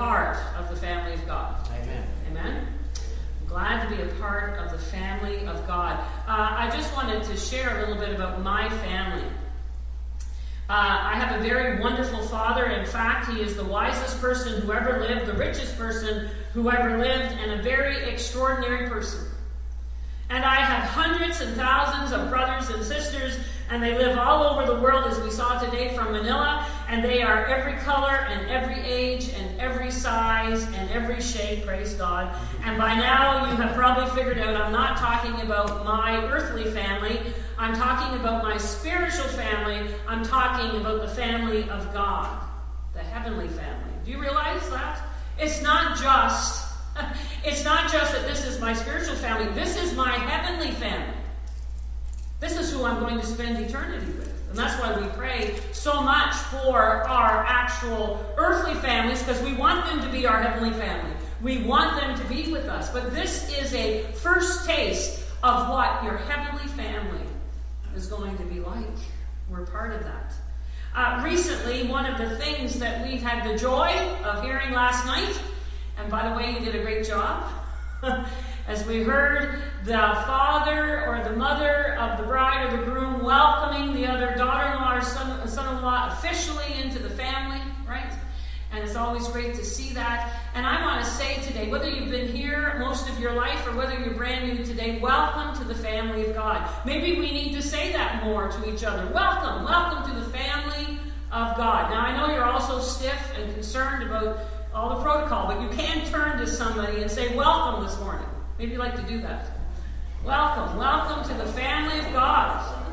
part of the family of God. Amen. Amen. I'm glad to be a part of the family of God. Uh, I just wanted to share a little bit about my family. Uh, I have a very wonderful father. In fact, he is the wisest person who ever lived, the richest person who ever lived, and a very extraordinary person. And I have hundreds and thousands of brothers and sisters, and they live all over the world, as we saw today from Manila, and they are every color and every age and every size and every shape, praise God. And by now, you have probably figured out I'm not talking about my earthly family, I'm talking about my spiritual family, I'm talking about the family of God, the heavenly family. Do you realize that? It's not just it's not just that this is my spiritual family, this is my heavenly family. This is who I'm going to spend eternity with. And that's why we pray so much for our actual earthly families, because we want them to be our heavenly family. We want them to be with us. But this is a first taste of what your heavenly family is going to be like. We're part of that. Uh, recently, one of the things that we had the joy of hearing last night and by the way, you did a great job. As we heard the father or the mother of the bride or the groom welcoming the other daughter in law or son in law officially into the family, right? And it's always great to see that. And I want to say today, whether you've been here most of your life or whether you're brand new today, welcome to the family of God. Maybe we need to say that more to each other. Welcome, welcome to the family of God. Now, I know you're also stiff and concerned about all the protocol, but you can turn to somebody and say, Welcome this morning. Maybe you'd like to do that. Welcome, welcome to the family of God.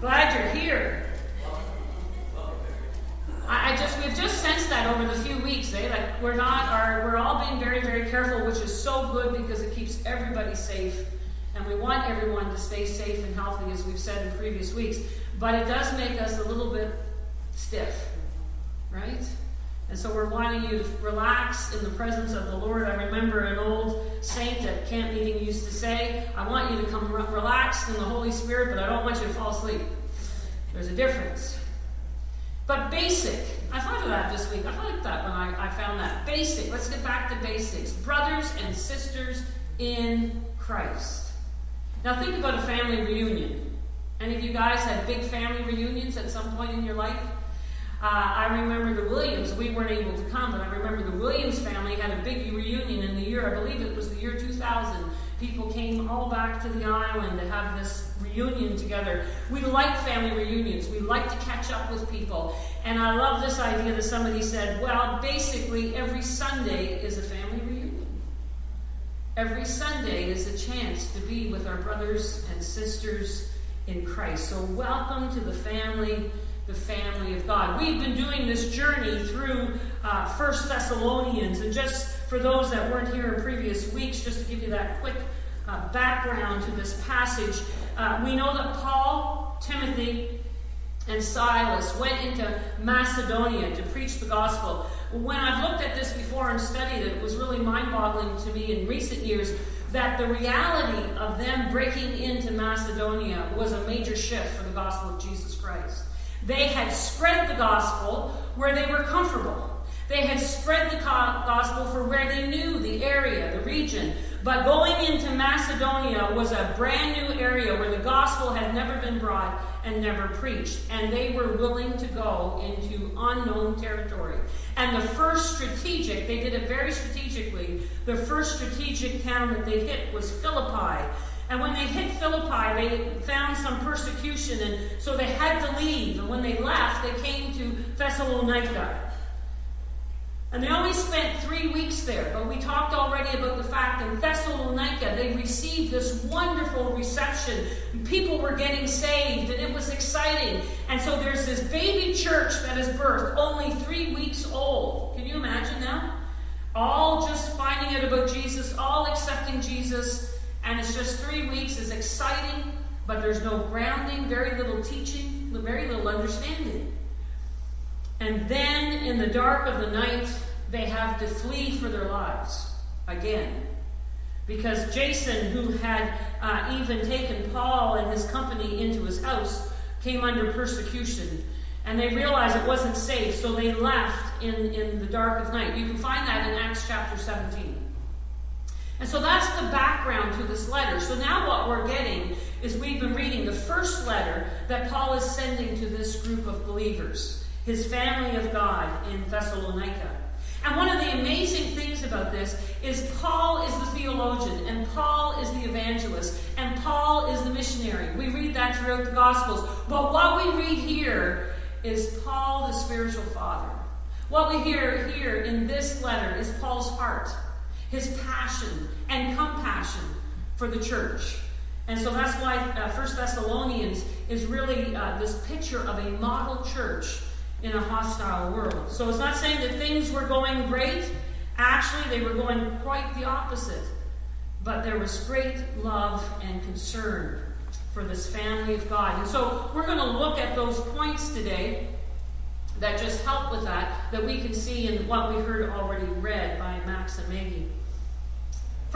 Glad you're here. I, I just we've just sensed that over the few weeks, eh? Like we're not are we're all being very, very careful, which is so good because it keeps everybody safe. And we want everyone to stay safe and healthy, as we've said in previous weeks. But it does make us a little bit stiff, right? And so we're wanting you to relax in the presence of the Lord. I remember an old saint at camp meeting used to say, I want you to come re- relaxed in the Holy Spirit, but I don't want you to fall asleep. There's a difference. But basic, I thought of that this week. I liked that when I, I found that. Basic, let's get back to basics. Brothers and sisters in Christ. Now think about a family reunion. Any of you guys had big family reunions at some point in your life? Uh, I remember the Williams, we weren't able to come, but I remember the Williams family had a big reunion in the year, I believe it was the year 2000. People came all back to the island to have this reunion together. We like family reunions. We like to catch up with people. And I love this idea that somebody said, well, basically, every Sunday is a family reunion. Every Sunday is a chance to be with our brothers and sisters in Christ. So, welcome to the family the family of God. We've been doing this journey through uh, First Thessalonians, and just for those that weren't here in previous weeks, just to give you that quick uh, background to this passage, uh, we know that Paul, Timothy, and Silas went into Macedonia to preach the gospel. When I've looked at this before and studied it, it was really mind boggling to me in recent years that the reality of them breaking into Macedonia was a major shift for the gospel of Jesus Christ. They had spread the gospel where they were comfortable. They had spread the gospel for where they knew the area, the region. But going into Macedonia was a brand new area where the gospel had never been brought and never preached. And they were willing to go into unknown territory. And the first strategic, they did it very strategically, the first strategic town that they hit was Philippi. And when they hit Philippi, they found some persecution, and so they had to leave. And when they left, they came to Thessalonica. And they only spent three weeks there, but we talked already about the fact in Thessalonica they received this wonderful reception. People were getting saved, and it was exciting. And so there's this baby church that is birthed, only three weeks old. Can you imagine that? All just finding out about Jesus, all accepting Jesus and it's just three weeks is exciting, but there's no grounding, very little teaching, very little understanding. And then in the dark of the night, they have to flee for their lives again. Because Jason, who had uh, even taken Paul and his company into his house, came under persecution. And they realized it wasn't safe, so they left in, in the dark of night. You can find that in Acts chapter 17. And so that's the background to this letter. So now what we're getting is we've been reading the first letter that Paul is sending to this group of believers, his family of God in Thessalonica. And one of the amazing things about this is Paul is the theologian, and Paul is the evangelist, and Paul is the missionary. We read that throughout the Gospels. But what we read here is Paul, the spiritual father. What we hear here in this letter is Paul's heart his passion and compassion for the church. And so that's why uh, First Thessalonians is really uh, this picture of a model church in a hostile world. So it's not saying that things were going great. Actually, they were going quite the opposite. But there was great love and concern for this family of God. And so we're going to look at those points today that just help with that, that we can see in what we heard already read by Max and Maggie.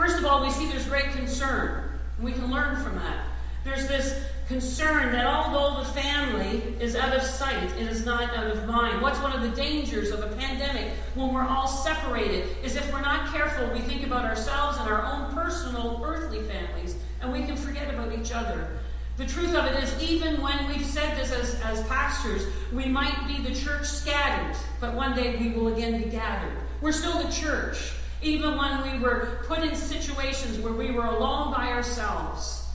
First of all, we see there's great concern. And We can learn from that. There's this concern that although the family is out of sight, it is not out of mind. What's one of the dangers of a pandemic when we're all separated is if we're not careful, we think about ourselves and our own personal earthly families, and we can forget about each other. The truth of it is, even when we've said this as, as pastors, we might be the church scattered, but one day we will again be gathered. We're still the church. Even when we were put in situations where we were alone by ourselves,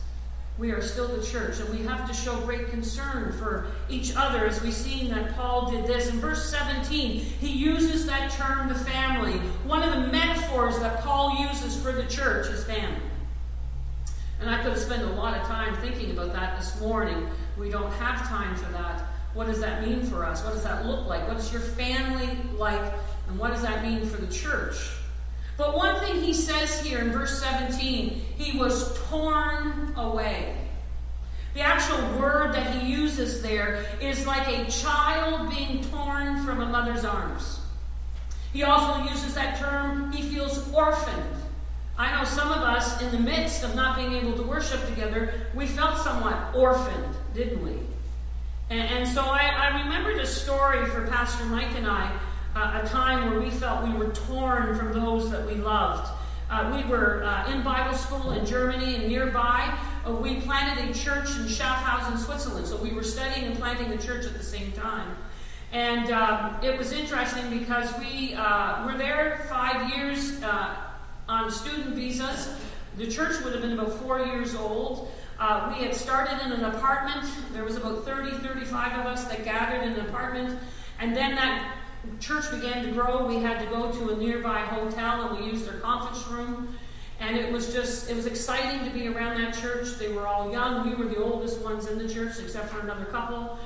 we are still the church, and we have to show great concern for each other as we've seen that Paul did this. In verse 17, he uses that term, the family. One of the metaphors that Paul uses for the church is family. And I could have spent a lot of time thinking about that this morning. We don't have time for that. What does that mean for us? What does that look like? What is your family like? And what does that mean for the church? But one thing he says here in verse 17, he was torn away. The actual word that he uses there is like a child being torn from a mother's arms. He also uses that term, he feels orphaned. I know some of us, in the midst of not being able to worship together, we felt somewhat orphaned, didn't we? And, and so I, I remembered a story for Pastor Mike and I uh, a time where we felt we were torn from those that we loved. Uh, we were uh, in Bible school in Germany and nearby. Uh, we planted a church in Schaffhausen, Switzerland. So we were studying and planting the church at the same time. And um, it was interesting because we uh, were there five years uh, on student visas. The church would have been about four years old. Uh, we had started in an apartment. There was about 30, 35 of us that gathered in an apartment. And then that church began to grow, we had to go to a nearby hotel and we used their conference room. And it was just, it was exciting to be around that church. They were all young. We were the oldest ones in the church, except for another couple.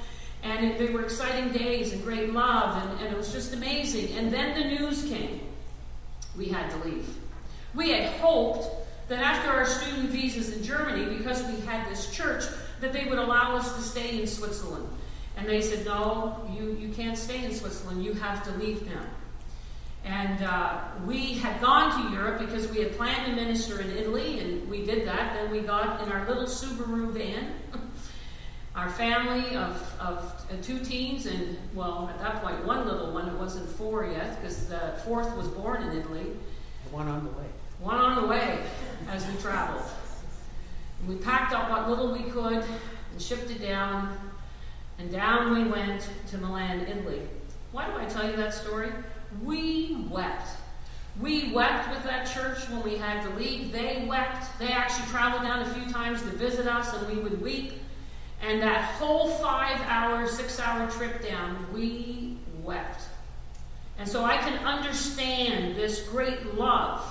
And it, they were exciting days and great love, and, and it was just amazing. And then the news came. We had to leave. We had hoped that after our student visas in Germany, because we had this church, that they would allow us to stay in Switzerland. And they said, no, you, you can't stay in Switzerland. You have to leave now. And uh, we had gone to Europe because we had planned to minister in Italy, and we did that. Then we got in our little Subaru van, our family of, of uh, two teens, and well, at that point, one little one. It wasn't four yet because the fourth was born in Italy. One on the way. One on the way as we traveled. we packed up what little we could and shipped it down and down we went to Milan, Italy. Why do I tell you that story? We wept. We wept with that church when we had to leave. They wept. They actually traveled down a few times to visit us, and we would weep. And that whole five hour, six hour trip down, we wept. And so I can understand this great love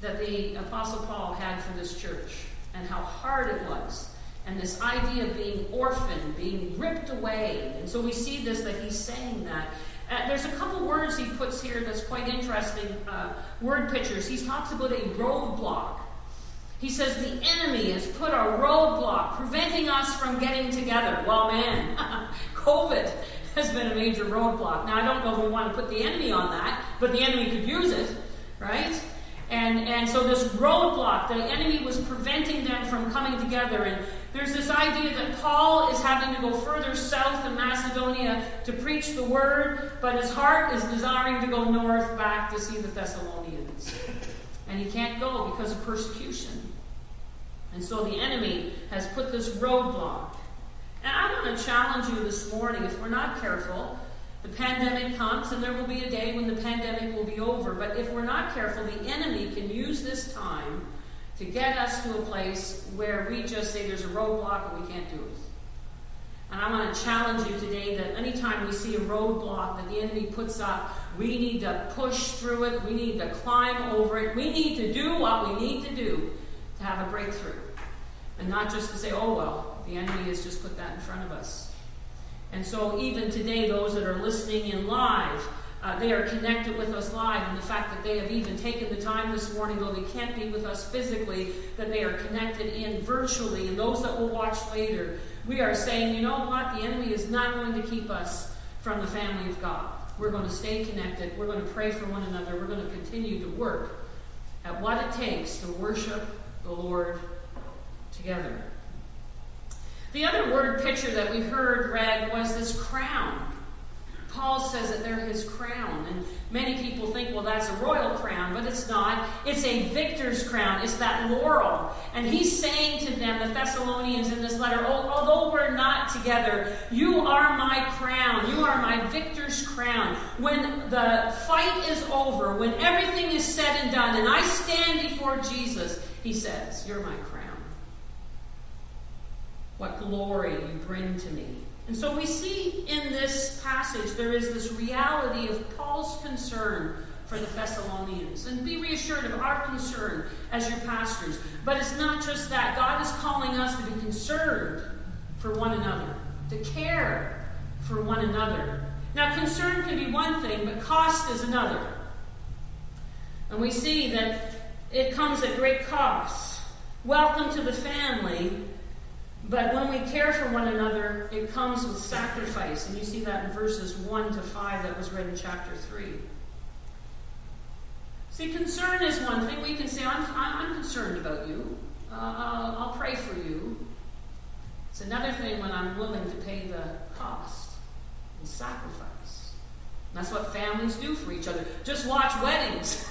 that the Apostle Paul had for this church and how hard it was and this idea of being orphaned, being ripped away. And so we see this that he's saying that. Uh, there's a couple words he puts here that's quite interesting uh, word pictures. He talks about a roadblock. He says the enemy has put a roadblock preventing us from getting together. Well, man, COVID has been a major roadblock. Now, I don't know if we want to put the enemy on that, but the enemy could use it, right? And, and so this roadblock, the enemy was preventing them from coming together. And There's this idea that Paul is having to go further south in Macedonia to preach the word, but his heart is desiring to go north back to see the Thessalonians. And he can't go because of persecution. And so the enemy has put this roadblock. And I want to challenge you this morning if we're not careful, the pandemic comes and there will be a day when the pandemic will be over. But if we're not careful, the enemy can use this time to get us to a place where we just say there's a roadblock and we can't do it. And I want to challenge you today that anytime we see a roadblock that the enemy puts up, we need to push through it. We need to climb over it. We need to do what we need to do to have a breakthrough. And not just to say, oh, well, the enemy has just put that in front of us. And so, even today, those that are listening in live, uh, they are connected with us live, and the fact that they have even taken the time this morning, though they can't be with us physically, that they are connected in virtually, and those that will watch later, we are saying, you know what? The enemy is not going to keep us from the family of God. We're going to stay connected. We're going to pray for one another. We're going to continue to work at what it takes to worship the Lord together. The other word picture that we heard read was this says that they're his crown. And many people think, well, that's a royal crown, but it's not. It's a victor's crown. It's that laurel. And he's saying to them, the Thessalonians in this letter, oh, although we're not together, you are my crown. You are my victor's crown. When the fight is over, when everything is said and done, and I stand before Jesus, he says, You're my crown. What glory you bring to me. And so we see in this passage there is this reality of Paul's concern for the Thessalonians. And be reassured of our concern as your pastors. But it's not just that. God is calling us to be concerned for one another, to care for one another. Now, concern can be one thing, but cost is another. And we see that it comes at great cost. Welcome to the family, but when we care for one another, it comes with sacrifice. And you see that in verses 1 to 5 that was read in chapter 3. See, concern is one thing. We can say, I'm, I'm concerned about you. Uh, I'll, I'll pray for you. It's another thing when I'm willing to pay the cost and sacrifice. And that's what families do for each other. Just watch weddings.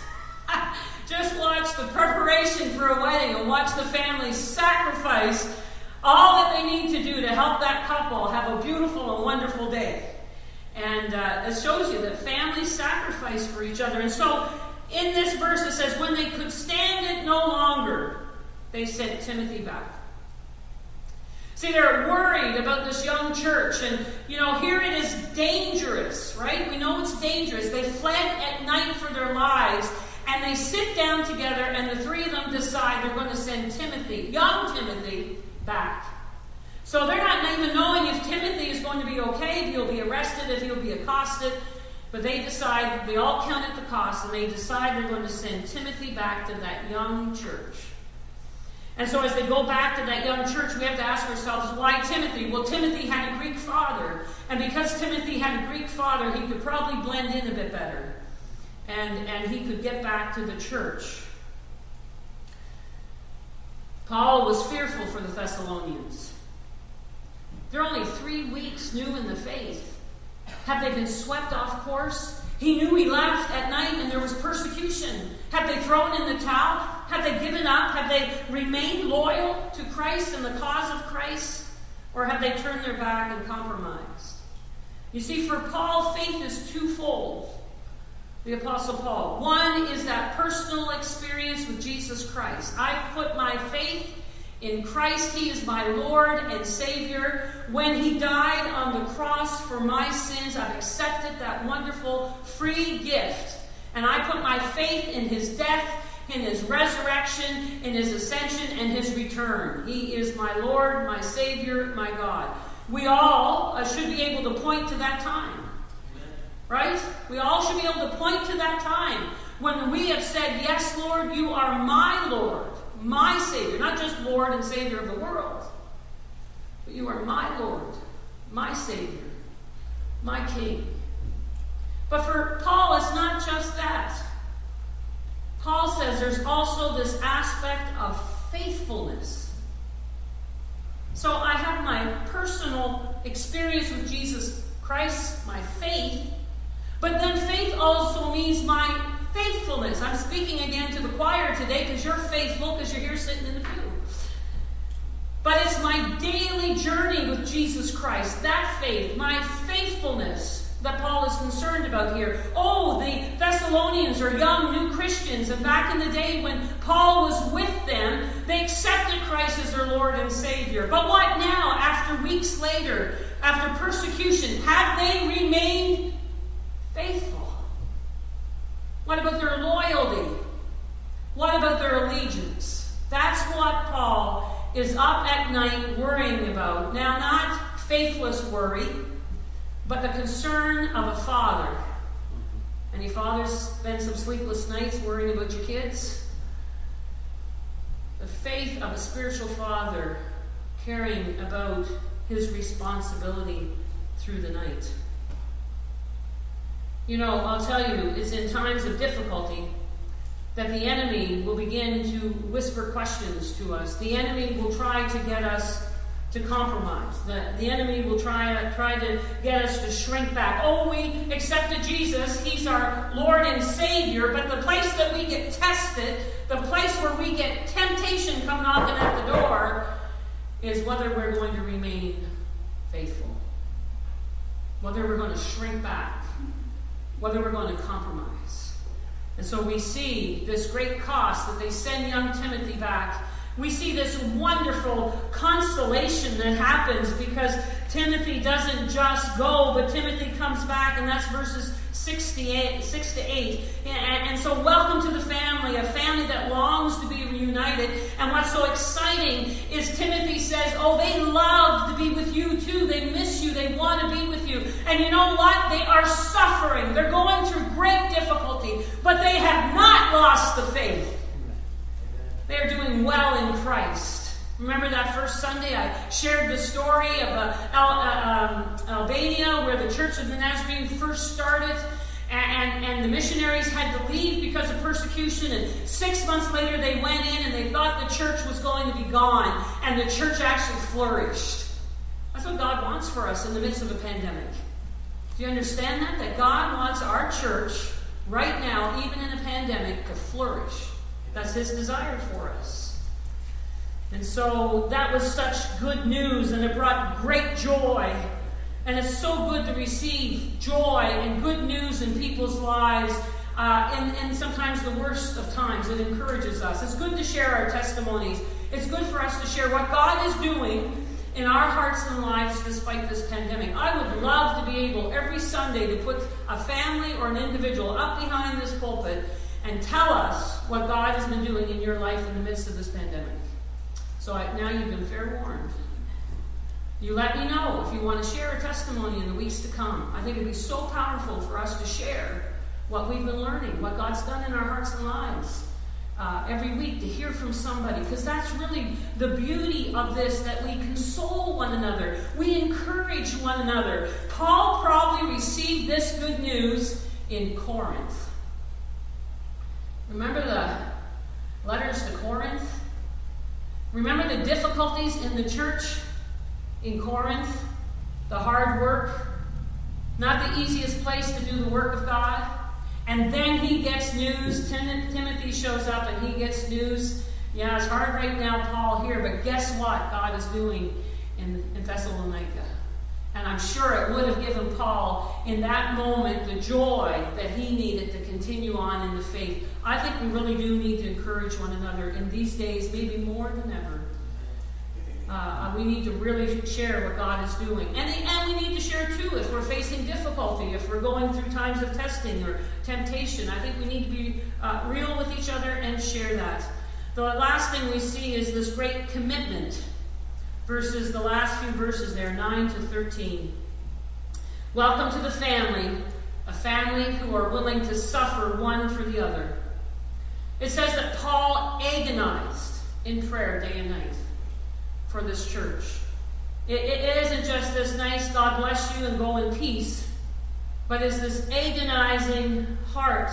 Just watch the preparation for a wedding and watch the family sacrifice all that they need to do to help that couple have a beautiful and wonderful day. And uh, it shows you that families sacrifice for each other. And so in this verse it says, when they could stand it no longer, they sent Timothy back. See, they're worried about this young church, and you know, here it is dangerous, right? We know it's dangerous. They fled at night for their lives, and they sit down together, and the three of them decide they're going to send Timothy, young Timothy, back. So they're not even knowing if Timothy is going to be okay, if he'll be arrested, if he'll be accosted. But they decide, they all count at the cost, and they decide they're going to send Timothy back to that young church. And so as they go back to that young church, we have to ask ourselves, why Timothy? Well, Timothy had a Greek father. And because Timothy had a Greek father, he could probably blend in a bit better. And, and he could get back to the church. Paul was fearful for the Thessalonians. They're only three weeks new in the faith. Have they been swept off course? He knew he left at night and there was persecution. Have they thrown in the towel? Have they given up? Have they remained loyal to Christ and the cause of Christ? Or have they turned their back and compromised? You see, for Paul, faith is twofold the Apostle Paul. One is that personal experience with Jesus Christ. I've put my faith in Christ. He is my Lord and Savior. When He died on the cross for my sins, I've accepted that wonderful free gift. And I put my faith in His death, in His resurrection, in His ascension, and His return. He is my Lord, my Savior, my God. We all uh, should be able to point to that time. Right? We all should be able to point to that time when we have said, Yes, Lord, you are my Lord, my Savior, not just Lord and Savior of the world, but you are my Lord, my Savior, my King. But for Paul, it's not just that. Paul says there's also this aspect of faithfulness. So I have my personal experience with Jesus Christ, my faith, but then faith also means my faithfulness. I'm speaking again to the choir today because you're faithful because you're here sitting in the pew. But it's my daily journey with Jesus Christ, that faith, my faithfulness that Paul is concerned about here. Oh, the Thessalonians are young new Christians, and back in the day when Paul was with them, they accepted Christ as their Lord and Savior. But what now, after weeks later, after persecution, have they remained faithful? What about their loyalty? What about their allegiance? That's what Paul is up at night worrying about. Now, not faithless worry but the concern of a father. Any fathers spend some sleepless nights worrying about your kids? The faith of a spiritual father caring about his responsibility through the night. You know, I'll tell you, it's in times of difficulty that the enemy will begin to whisper questions to us. The enemy will try to get us to compromise. The, the enemy will try, try to get us to shrink back. Oh, we accepted Jesus, He's our Lord and Savior, but the place that we get tested, the place where we get temptation come knocking at the door, is whether we're going to remain faithful, whether we're going to shrink back, whether we're going to compromise. And so we see this great cost that they send young Timothy back we see this wonderful consolation that happens because Timothy doesn't just go, but Timothy comes back, and that's verses 68, 6 to 8. And, and, so, welcome to the family, a family that longs to be reunited. And what's so exciting is Timothy says, Oh, they love to be with you too. They miss you. They want to be with you. And you know what? They are suffering. They're going through great difficulty, but they have not lost the faith. They are doing well in Christ. Remember that first Sunday I shared the story of uh, Al, uh, um, Albania where the Church of the Nazarene first started and, and, and, the missionaries had to leave because of persecution and six months later they went in and they thought the church was going to be gone and the church actually flourished. That's what God wants for us in the midst of a pandemic. Do you understand that? That God wants our church right now, even in a pandemic, to flourish. That's his desire for us. And so that was such good news, and it brought great joy. And it's so good to receive joy and good news in people's lives. Uh, and, sometimes the worst of times, it encourages us. It's good to share our testimonies. It's good for us to share what God is doing in our hearts and lives despite this pandemic. I would love to be able every Sunday to put a family or an individual up behind this pulpit and tell us what God has been doing in your life in the midst of this pandemic. So I, now you've been fair warned. You let me know if you want to share a testimony in the weeks to come. I think it'd be so powerful for us to share what we've been learning, what God's done in our hearts and lives. Uh, every week to hear from somebody because that's really the beauty of this that we console one another we encourage one another paul probably received this good news in corinth Remember the letters to Corinth? Remember the difficulties in the church in Corinth? The hard work? Not the easiest place to do the work of God? And then he gets news. Tim- Timothy shows up and he gets news. Yeah, it's hard right now, Paul, here, but guess what God is doing in, in Thessalonica? And I'm sure it would have given Paul in that moment the joy that he needed to continue on in the faith. I think we really do need to encourage one another in these days, maybe more than ever. Uh, we need to really share what God is doing. And, and we need to share too if we're facing difficulty, if we're going through times of testing or temptation. I think we need to be uh, real with each other and share that. The last thing we see is this great commitment verses, the last few verses there, 9 to 13. Welcome to the family, a family who are willing to suffer one for the other. It says that Paul agonized in prayer day and night for this church. it, it isn't just this nice God bless you and go in peace, but it's this agonizing heart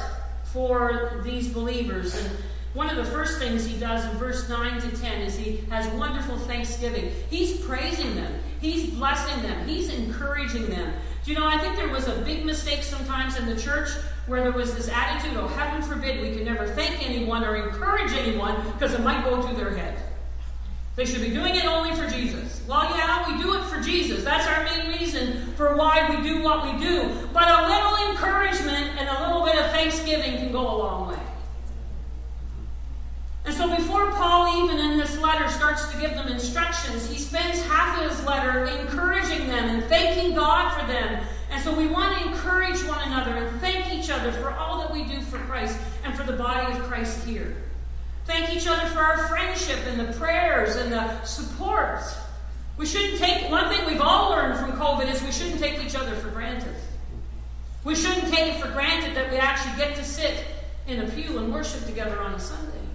for these believers. And one of the first things he does in verse 9 to 10 is he has wonderful thanksgiving. He's praising them, he's blessing them, he's encouraging them. Do you know, I think there was a big mistake sometimes in the church where there was this attitude, oh, heaven forbid we can never thank anyone or encourage anyone because it might go to their head. They should be doing it only for Jesus. Well, yeah, we do it for Jesus. That's our main reason for why we do what we do. But a little encouragement and a little bit of thanksgiving can go a long way. And so before Paul, even in this letter, starts to give them instructions, he spends half of his letter encouraging them and thanking God for them. And so we want to encourage one another and thank each other for all that we do for Christ and for the body of Christ here. Thank each other for our friendship and the prayers and the support. We shouldn't take, one thing we've all learned from COVID is we shouldn't take each other for granted. We shouldn't take it for granted that we actually get to sit in a pew and worship together on a Sunday.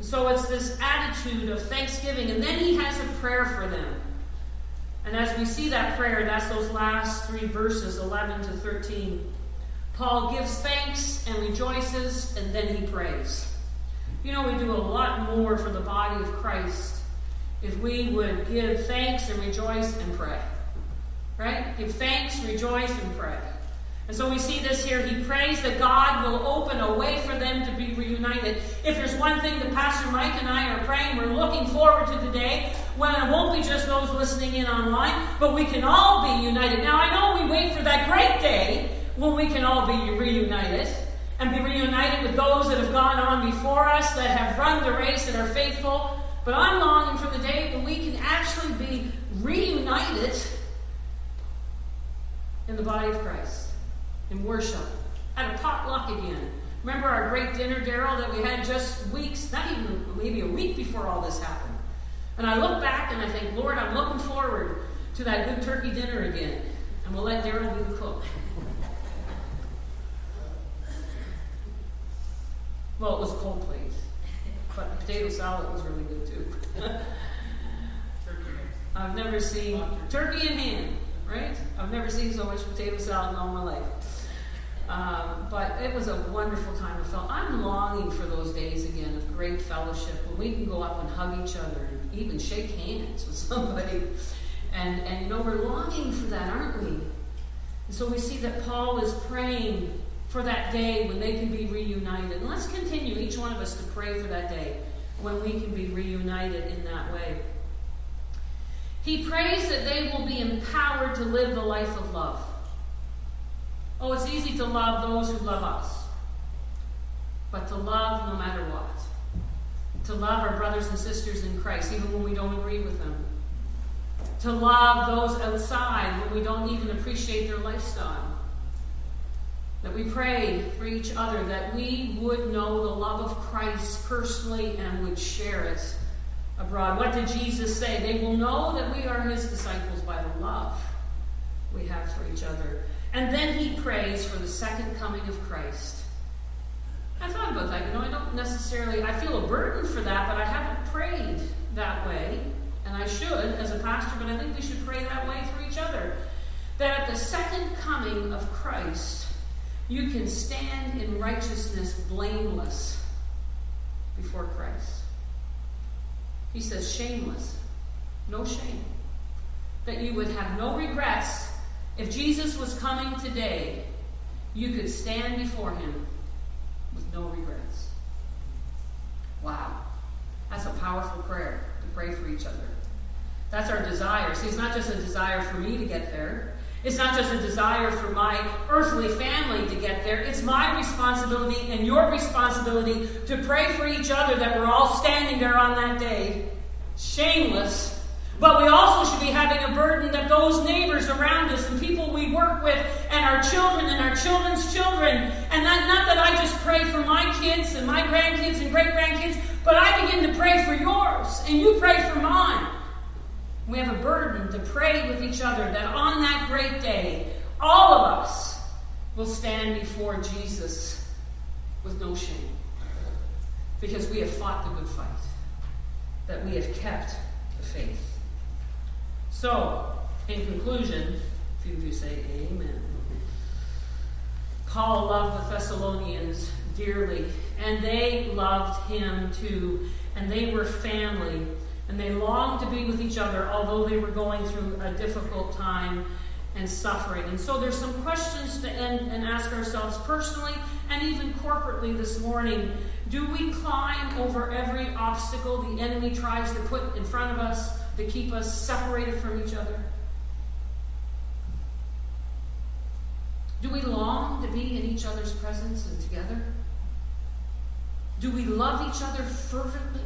So it's this attitude of thanksgiving, and then he has a prayer for them. And as we see that prayer, that's those last three verses, 11 to 13. Paul gives thanks and rejoices, and then he prays. You know, we do a lot more for the body of Christ if we would give thanks and rejoice and pray. Right? Give thanks, rejoice, and pray. And so we see this here. He prays that God will open a way for them to be reunited. If there's one thing that Pastor Mike and I are praying, we're looking forward to the day when it won't be just those listening in online, but we can all be united. Now, I know we wait for that great day when we can all be reunited and be reunited with those that have gone on before us, that have run the race and are faithful. But I'm longing for the day when we can actually be reunited in the body of Christ, in worship, at a potluck again. Remember our great dinner, Daryl, that we had just weeks, not even maybe a week before all this happened. And I look back and I think, Lord, I'm looking forward to that good turkey dinner again. And we'll let Daryl be the cook. Well, it was cold plate, but the potato salad was really good too. Turkey I've never seen turkey in hand, right? I've never seen so much potato salad in all my life. Um, but it was a wonderful time of fellowship. I'm longing for those days again of great fellowship when we can go up and hug each other and even shake hands with somebody. And, and you know, we're longing for that, aren't we? And so we see that Paul is praying for that day when they can be reunited. And let's continue, each one of us, to pray for that day when we can be reunited in that way. He prays that they will be empowered to live the life of love. Oh, it's easy to love those who love us, but to love no matter what. To love our brothers and sisters in Christ, even when we don't agree with them. To love those outside when we don't even appreciate their lifestyle that we pray for each other, that we would know the love of Christ personally and would share it abroad. What did Jesus say? They will know that we are his disciples by the love we have for each other. And then he prays for the second coming of Christ. I thought about that. You know, I don't necessarily, I feel a burden for that, but I haven't prayed that way. And I should as a pastor, but I think we should pray that way for each other. That at the second coming of Christ, you can stand in righteousness blameless before Christ. He says, shameless, no shame. That you would have no regrets. If Jesus was coming today, you could stand before him with no regrets. Wow. That's a powerful prayer to pray for each other. That's our desire. See, it's not just a desire for me to get there, it's not just a desire for my earthly family to get there. It's my responsibility and your responsibility to pray for each other that we're all standing there on that day, shameless. But we also should be having a burden that those neighbors around us and people we work with and our children and our children's children, and that, not that I just pray for my kids and my grandkids and great grandkids, but I begin to pray for yours and you pray for mine. We have a burden to pray with each other that on that great day, all of us will stand before Jesus with no shame. Because we have fought the good fight, that we have kept the faith. So, in conclusion, a few of you say amen. Paul loved the Thessalonians dearly, and they loved him too, and they were family, and they longed to be with each other, although they were going through a difficult time and suffering. And so there's some questions to end and ask ourselves personally and even corporately this morning. Do we climb over every obstacle the enemy tries to put in front of us to keep us separated from each other? Do we long to be in each other's presence and together? Do we love each other fervently?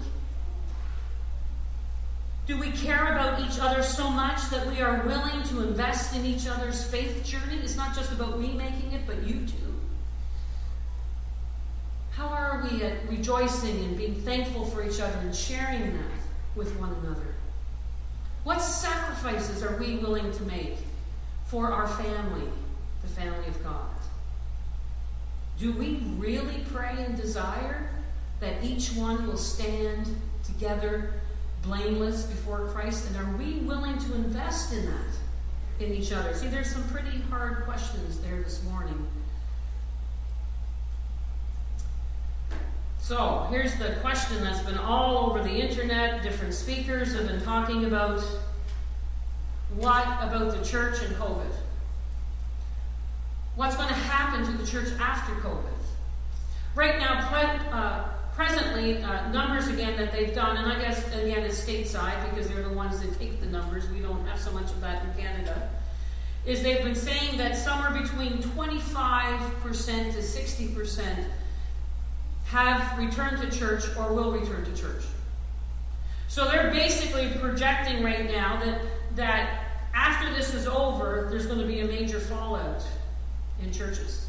Do we care about each other so much that we are willing to invest in each other's faith journey? It's not just about me making it, but you too. How are we at rejoicing and being thankful for each other and sharing that with one another? What sacrifices are we willing to make for our family, the family of God? Do we really pray and desire that each one will stand together blameless before Christ? And are we willing to invest in that in each other? See, there's some pretty hard questions there this morning. So, here's the question that's been all over the internet. Different speakers have been talking about what about the church and COVID? What's going to happen to the church after COVID? Right now, pre- uh, presently, uh, numbers again that they've done, and I guess again it's stateside because they're the ones that take the numbers. We don't have so much of that in Canada. Is they've been saying that somewhere between 25% to 60% have returned to church or will return to church. So they're basically projecting right now that that after this is over, there's going to be a major fallout in churches.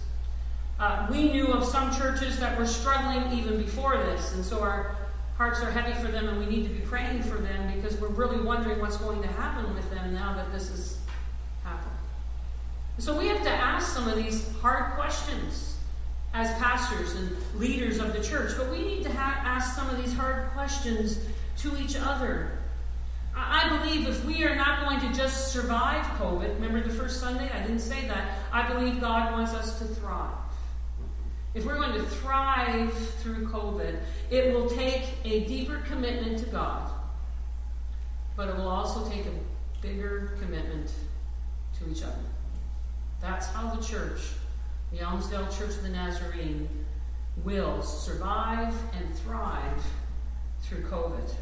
Uh, we knew of some churches that were struggling even before this, and so our hearts are heavy for them, and we need to be praying for them because we're really wondering what's going to happen with them now that this has happened. So we have to ask some of these hard questions as pastors and leaders of the church, but we need to ha- ask some of these hard questions to each other. I believe if we are not going to just survive COVID, remember the first Sunday? I didn't say that. I believe God wants us to thrive. If we're going to thrive through COVID, it will take a deeper commitment to God, but it will also take a bigger commitment to each other. That's how the church, the Elmsdale Church of the Nazarene, will survive and thrive through COVID.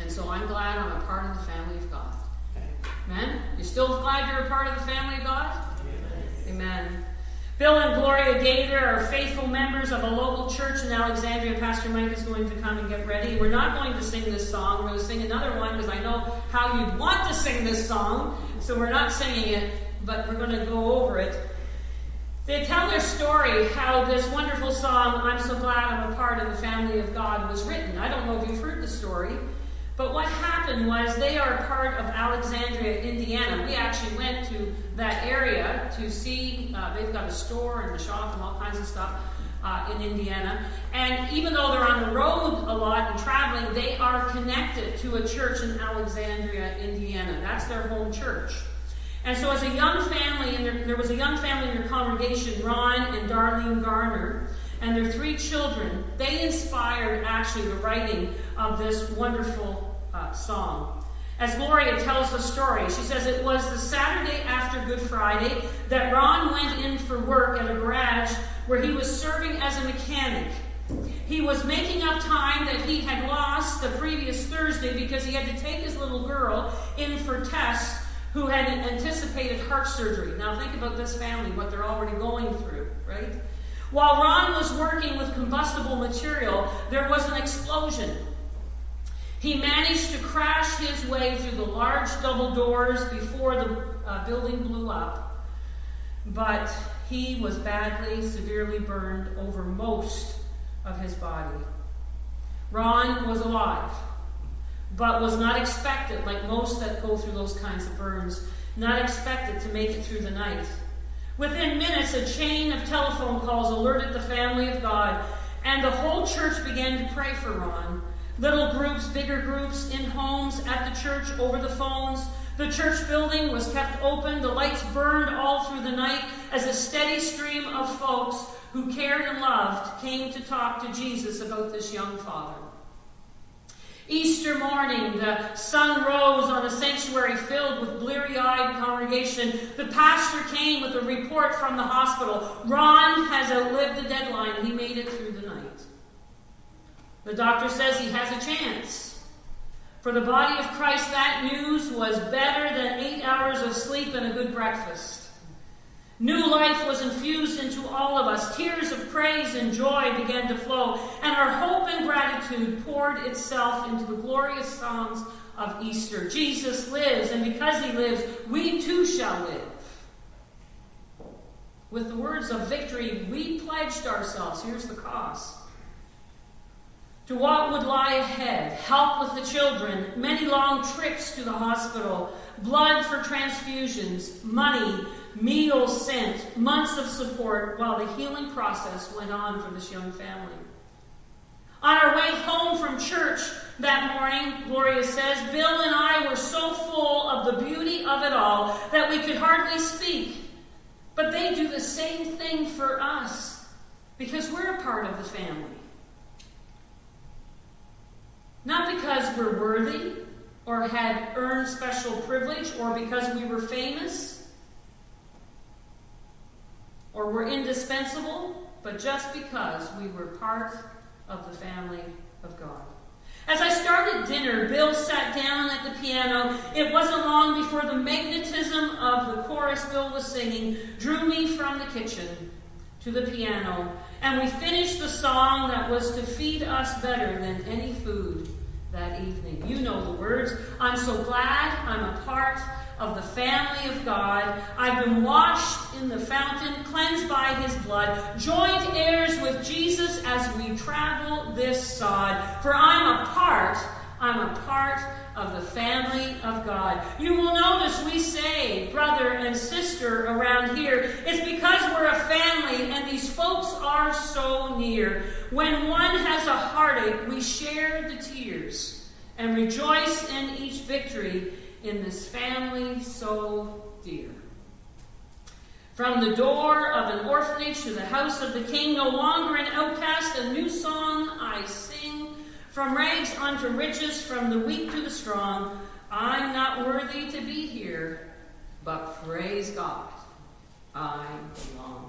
And so I'm glad I'm a part of the family of God. Amen? You're still glad you're a part of the family of God? Amen. Amen. Bill and Gloria Gaither are faithful members of a local church in Alexandria. Pastor Mike is going to come and get ready. We're not going to sing this song. We're going to sing another one because I know how you'd want to sing this song. So we're not singing it, but we're going to go over it. They tell their story how this wonderful song, I'm So Glad I'm a Part of the Family of God, was written. I don't know if you've heard the story. But what happened was they are part of Alexandria, Indiana. We actually went to that area to see, uh, they've got a store and a shop and all kinds of stuff uh, in Indiana. And even though they're on the road a lot and traveling, they are connected to a church in Alexandria, Indiana. That's their home church. And so, as a young family, and there, there was a young family in their congregation, Ron and Darlene Garner, and their three children, they inspired actually the writing of this wonderful uh, song. As Gloria tells the story, she says it was the Saturday after Good Friday that Ron went in for work at a garage where he was serving as a mechanic. He was making up time that he had lost the previous Thursday because he had to take his little girl in for tests who had anticipated heart surgery. Now, think about this family, what they're already going through, right? While Ron was working with combustible material, there was an explosion. He managed to crash his way through the large double doors before the uh, building blew up, but he was badly, severely burned over most of his body. Ron was alive, but was not expected, like most that go through those kinds of burns, not expected to make it through the night. Within minutes, a chain of telephone calls alerted the family of God, and the whole church began to pray for Ron. Little groups, bigger groups, in homes, at the church, over the phones. The church building was kept open. The lights burned all through the night as a steady stream of folks who cared and loved, came to talk to Jesus about this young father. Easter morning, the sun rose on a sanctuary filled with bleary eyed congregation. The pastor came with a report from the hospital. Ron has outlived the deadline. He made it through the night. The doctor says he has a chance. For the body of Christ, that news was better than eight hours of sleep and a good breakfast. New life was infused into all of us. Tears of praise and joy began to flow, and our hope and gratitude poured itself into the glorious songs of Easter. Jesus lives, and because he lives, we too shall live. With the words of victory, we pledged ourselves. Here's the cost. To what would lie ahead help with the children, many long trips to the hospital, blood for transfusions, money meals sent, months of support while the healing process went on for this young family. On our way home from church that morning, Gloria says, Bill and I were so full of the beauty of it all that we could hardly speak. But they do the same thing for us because we're a part of the family. Not because we're worthy or had earned special privilege or because we were famous or were indispensable, but just because we were part of the family of God. As I started dinner, Bill sat down at the piano. It wasn't long before the magnetism of the chorus Bill was singing drew me from the kitchen to the piano, and we finished the song that was to feed us better than any food that evening. You know the words. I'm so glad I'm a part of the family of God. I've been washed in the fountain, cleansed by his blood, joined heirs with Jesus as we travel this sod. For I'm a part, I'm a part of the family of God. You will notice we say brother and sister around here. It's because we're a family and these folks are so near. When one has a heartache, we share the tears and rejoice in each victory in this family so dear. From the door of an orphanage to the house of the king, no longer an outcast, a new song I sing. From rags unto riches, from the weak to the strong, I'm not worthy to be here, but praise God, I belong.